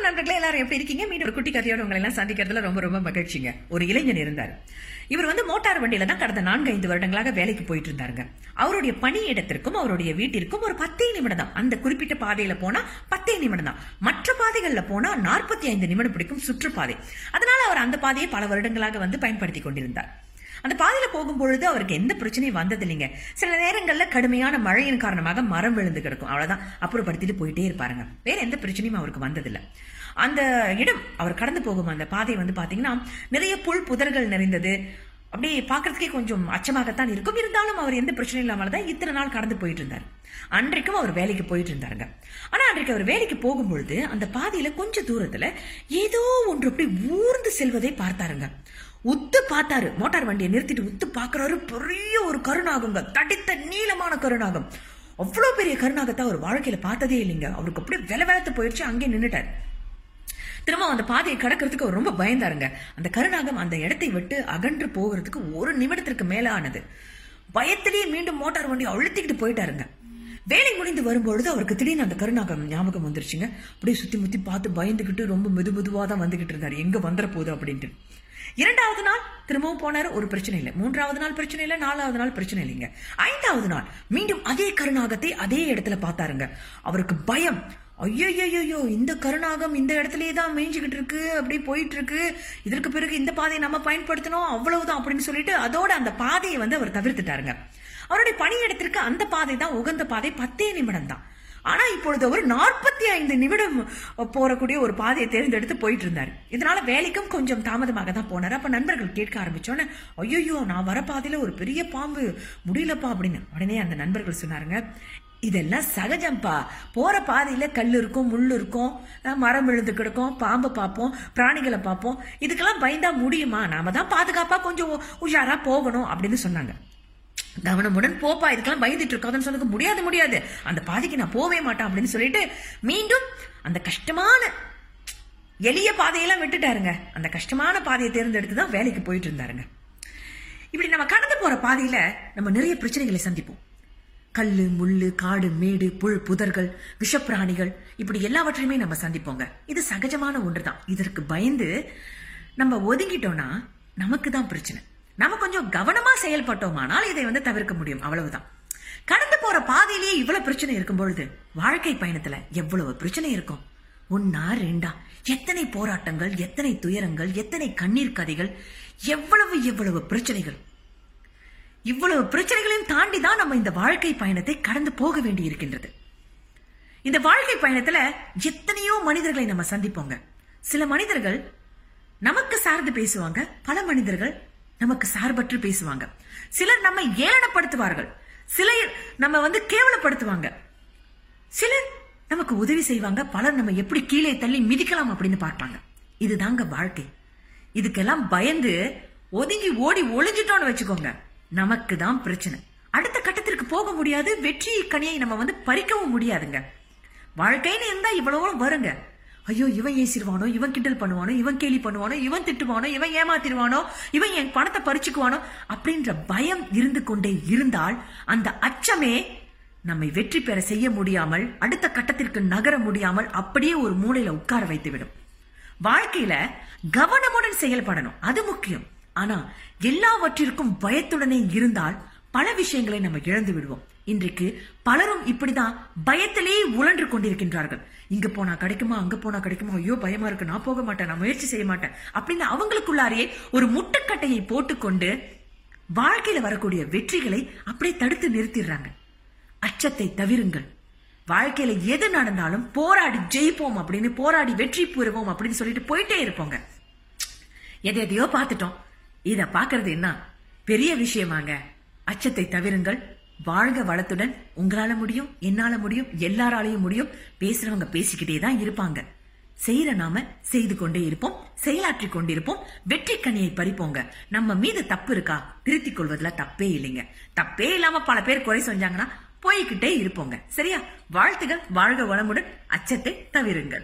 வணக்கம் நண்பர்களே எல்லாரும் எப்படி இருக்கீங்க? மீண்டும் ஒரு குட்டி கதையோட உங்களை எல்லாம் சந்திக்கிறதுல ரொம்ப ரொம்ப மகிழ்ச்சிங்க. ஒரு இளைஞன் இருந்தார். இவர் வந்து மோட்டார் வண்டியில தான் கடந்த நான்கு ஐந்து வருடங்களாக வேலைக்கு போயிட்டு இருந்தாருங்க அவருடைய பணியிடத்திற்கும் அவருடைய வீட்டிற்கும் ஒரு பத்தே நிமிடம் தான். அந்த குறிப்பிட்ட பாதையில போனா பத்தே நிமிடம் தான். மற்ற பாதைகள்ல போனா நாற்பத்தி ஐந்து நிமிடம் பிடிக்கும் சுற்றுப்பாதை. அதனால அவர் அந்த பாதையை பல வருடங்களாக வந்து பயன்படுத்தி கொண்டிருந்தார். அந்த பாதையில போகும்பொழுது அவருக்கு எந்த பிரச்சனையும் வந்ததில்லைங்க. சில நேரங்கள்ல கடுமையான மழையின் காரணமாக மரம் விழுந்து கிடக்கும். அவ்வளவுதான். அப்புறப்படுத்திட்டு போயிட்டே இருப்பாருங்க. வேற எந்த பிரச்சனையும் அவருக்கு வந்ததில்லை. அந்த இடம் அவர் கடந்து போகும் அந்த பாதை வந்து பாத்தீங்கன்னா நிறைய புல் புதர்கள் நிறைந்தது. அப்படியே பார்க்கறதுக்கே கொஞ்சம் அச்சமாகத்தான் இருக்கும். இருந்தாலும் அவர் எந்த பிரச்சனையும் இல்லாமல் தான் இத்தனை நாள் கடந்து போயிட்டு இருந்தார். அன்றைக்கும் அவர் வேலைக்கு போயிட்டு இருந்தாருங்க. ஆனா அன்றைக்கு அவர் வேலைக்கு போகும்பொழுது அந்த பாதையில கொஞ்ச தூரத்துல ஏதோ ஒன்று அப்படி ஊர்ந்து செல்வதை பார்த்தாருங்க. உத்து பார்த்தாரு. மோட்டார் வண்டியை நிறுத்திட்டு உத்து பார்க்குறாரு. பெரிய ஒரு கருணாகங்க. தடித்த நீளமான கருணாகம். அவ்வளவு பெரிய கருணாகத்தை அவர் வாழ்க்கையில பார்த்ததே இல்லைங்க. அவருக்கு அப்படியே வில விலத்து போயிடுச்சு அங்கேயே நின்றுட்டார் திரும்ப அந்த பாதையை கடக்கிறதுக்கு அவர் ரொம்ப பயந்தாருங்க. அந்த கருணாகம் அந்த இடத்தை விட்டு அகன்று போகிறதுக்கு ஒரு நிமிடத்திற்கு மேலே ஆனது பயத்திலேயே மீண்டும் மோட்டார் வண்டியை அழுத்திக்கிட்டு போயிட்டாருங்க. வேலை முடிந்து வரும்பொழுது அவருக்கு திடீர்னு அந்த கருணாகம் ஞாபகம் வந்துருச்சுங்க. அப்படியே சுத்தி முத்தி பார்த்து பயந்துகிட்டு ரொம்ப மெது மெதுவாக தான் வந்துகிட்டு இருந்தார். எங்க வந்துட போகுது அப்படின்ட்டு. இரண்டாவது நாள் திரும்பவும் போனார் ஒரு பிரச்சனை இல்லை. மூன்றாவது நாள் பிரச்சனை இல்லை நாலாவது நாள் பிரச்சனை இல்லைங்க. ஐந்தாவது நாள் மீண்டும் அதே கருணாகத்தை அதே இடத்துல பார்த்தாருங்க. அவருக்கு பயம். ஐயோயோயோ இந்த கருநாகம் இந்த இடத்துலயே தான் மேய்ஞ்சிக்கிட்டு இருக்கு அப்படி போயிட்டு இருக்கு இதற்கு பிறகு இந்த பாதையை நம்ம பயன்படுத்தணும் அவ்வளவுதான் அப்படின்னு சொல்லிட்டு அதோட அந்த பாதையை வந்து அவர் தவிர்த்துட்டாருங்க. அவருடைய பணியிடத்திற்கு அந்த பாதை தான் உகந்த பாதை பத்தே நிமிடம் தான். ஆனா இப்பொழுது அவர் நாற்பத்தி ஐந்து நிமிடம் போறக்கூடிய ஒரு பாதையை தேர்ந்தெடுத்து போயிட்டு இருந்தாரு இதனால வேலைக்கும் கொஞ்சம் தாமதமாக தான் போனார். அப்ப நண்பர்கள் கேட்க ஆரம்பிச்சோன்னே ஐயோ நான் வர பாதையில ஒரு பெரிய பாம்பு முடியலப்பா அப்படின்னு. உடனே அந்த நண்பர்கள் சொன்னாருங்க இதெல்லாம் சகஜம்பா. போற பாதையில கல் இருக்கும் முள் இருக்கும் மரம் விழுந்து கிடக்கும் பாம்பை பார்ப்போம் பிராணிகளை பார்ப்போம். இதுக்கெல்லாம் பயந்தா முடியுமா? நாம தான் பாதுகாப்பா கொஞ்சம் உஷாரா போகணும் அப்படின்னு சொன்னாங்க. கவனமுடன் போப்பா இதுக்கெல்லாம் பயந்துட்டு இருக்காதுன்னு சொன்னதுக்கு முடியாது முடியாது. அந்த பாதைக்கு நான் போவே மாட்டேன் அப்படின்னு சொல்லிட்டு மீண்டும் அந்த கஷ்டமான எளிய பாதையெல்லாம் விட்டுட்டாருங்க. அந்த கஷ்டமான பாதையை தேர்ந்தெடுத்து தான் வேலைக்கு போயிட்டு இருந்தாருங்க. இப்படி நம்ம கடந்து போற பாதையில நம்ம நிறைய பிரச்சனைகளை சந்திப்போம். கல் முள்ளு காடு மேடு புல் புதர்கள் விஷப்பிராணிகள் இப்படி எல்லாவற்றையுமே நம்ம சந்திப்போங்க. இது சகஜமான ஒன்று தான் இதற்கு பயந்து நம்ம ஒதுங்கிட்டோம்னா நமக்கு தான் பிரச்சனை. நம்ம கொஞ்சம் கவனமா செயல்பட்டோமானால் இதை வந்து தவிர்க்க முடியும். அவ்வளவுதான். கடந்து போற பாதையிலேயே இவ்வளவு பிரச்சனை இருக்கும் பொழுது வாழ்க்கை பயணத்துல எவ்வளவு பிரச்சனை இருக்கும்? ஒன்னா ரெண்டா? எத்தனை போராட்டங்கள் எத்தனை துயரங்கள் எத்தனை கண்ணீர் கதைகள் எவ்வளவு எவ்வளவு பிரச்சனைகள்? இவ்வளவு பிரச்சனைகளையும் தாண்டி தான் நம்ம இந்த வாழ்க்கை பயணத்தை கடந்து போக வேண்டி இருக்கின்றது. இந்த வாழ்க்கை பயணத்துல எத்தனையோ மனிதர்களை நம்ம சந்திப்போங்க. சில மனிதர்கள் நமக்கு சார்ந்து பேசுவாங்க பல மனிதர்கள் நமக்கு சார்பற்று பேசுவாங்க. சிலர் நம்ம ஏளனப்படுத்துவார்கள். சிலர் நம்ம வந்து கேவலப்படுத்துவாங்க. சிலர் நமக்கு உதவி செய்வாங்க. பலர் நம்ம எப்படி கீழே தள்ளி மிதிக்கலாம் அப்படின்னு பார்ப்பாங்க. இதுதாங்க வாழ்க்கை. இதுக்கெல்லாம் பயந்து ஒதுங்கி ஓடி ஒளிஞ்சிட்டோம்னு வச்சுக்கோங்க. நமக்கு தான் பிரச்சனை. அடுத்த கட்டத்திற்கு போக முடியாது. வெற்றி கனியை நம்ம வந்து பறிக்கவும் முடியாதுங்க. வாழ்க்கைன்னு இருந்தா இவ்வளவு வருங்க. ஐயோ இவன் ஏசிடுவானோ இவன் கிண்டல் பண்ணுவானோ? இவன் கேலி பண்ணுவானோ? இவன் திட்டுவானோ? இவன் ஏமாத்திடுவானோ? இவன் என் பணத்தை பறிச்சுக்குவானோ? அப்படின்ற பயம் இருந்து கொண்டே இருந்தால் அந்த அச்சமே நம்மை வெற்றி பெற செய்ய முடியாமல் அடுத்த கட்டத்திற்கு நகர முடியாமல் அப்படியே ஒரு மூலையில உட்கார வைத்துவிடும். வாழ்க்கையில கவனமுடன் செயல்படணும். அது முக்கியம். ஆனா எல்லாவற்றிற்கும் பயத்துடனே இருந்தால் பல விஷயங்களை நம்ம இழந்து விடுவோம். இன்றைக்கு பலரும் இப்படிதான் பயத்திலேயே உழன்று கொண்டிருக்கின்றார்கள். இங்க போனா கிடைக்குமா அங்க போனா கிடைக்குமா? ஐயோ பயமா இருக்கு. நான் போக மாட்டேன் நான் முயற்சி செய்ய மாட்டேன். அப்படின்னு அவங்களுக்குள்ளாரியே ஒரு முட்டுக்கட்டையை போட்டுக்கொண்டு வாழ்க்கையில வரக்கூடிய வெற்றிகளை அப்படியே தடுத்து நிறுத்திடுறாங்க. அச்சத்தை தவிருங்கள். வாழ்க்கையில எது நடந்தாலும் போராடி ஜெயிப்போம் அப்படின்னு போராடி வெற்றி பெறுவோம் அப்படின்னு சொல்லிட்டு போயிட்டே இருப்போங்க. எதை எதையோ பார்த்துட்டோம். இத பாக்குறது என்ன? பெரிய விஷயமாங்க. அச்சத்தை தவிருங்கள். வாழ்க வளத்துடன் உங்களால முடியும் என்னால முடியும் எல்லாராலையும் முடியும். பேசுறவங்க பேசிக்கிட்டே தான் இருப்பாங்க. செய்யற நாம செய்து கொண்டே இருப்போம் செயலாற்றி கொண்டிருப்போம் வெற்றி கனியை பறிப்போங்க. நம்ம மீது தப்பு இருக்கா? திருத்திக் கொள்வதுல தப்பே இல்லைங்க. தப்பே இல்லாம பல பேர் குறை செஞ்சாங்கன்னா போய்கிட்டே இருப்போங்க. சரியா? வாழ்த்துகள் வாழ்க வளமுடன் அச்சத்தை தவிருங்கள்.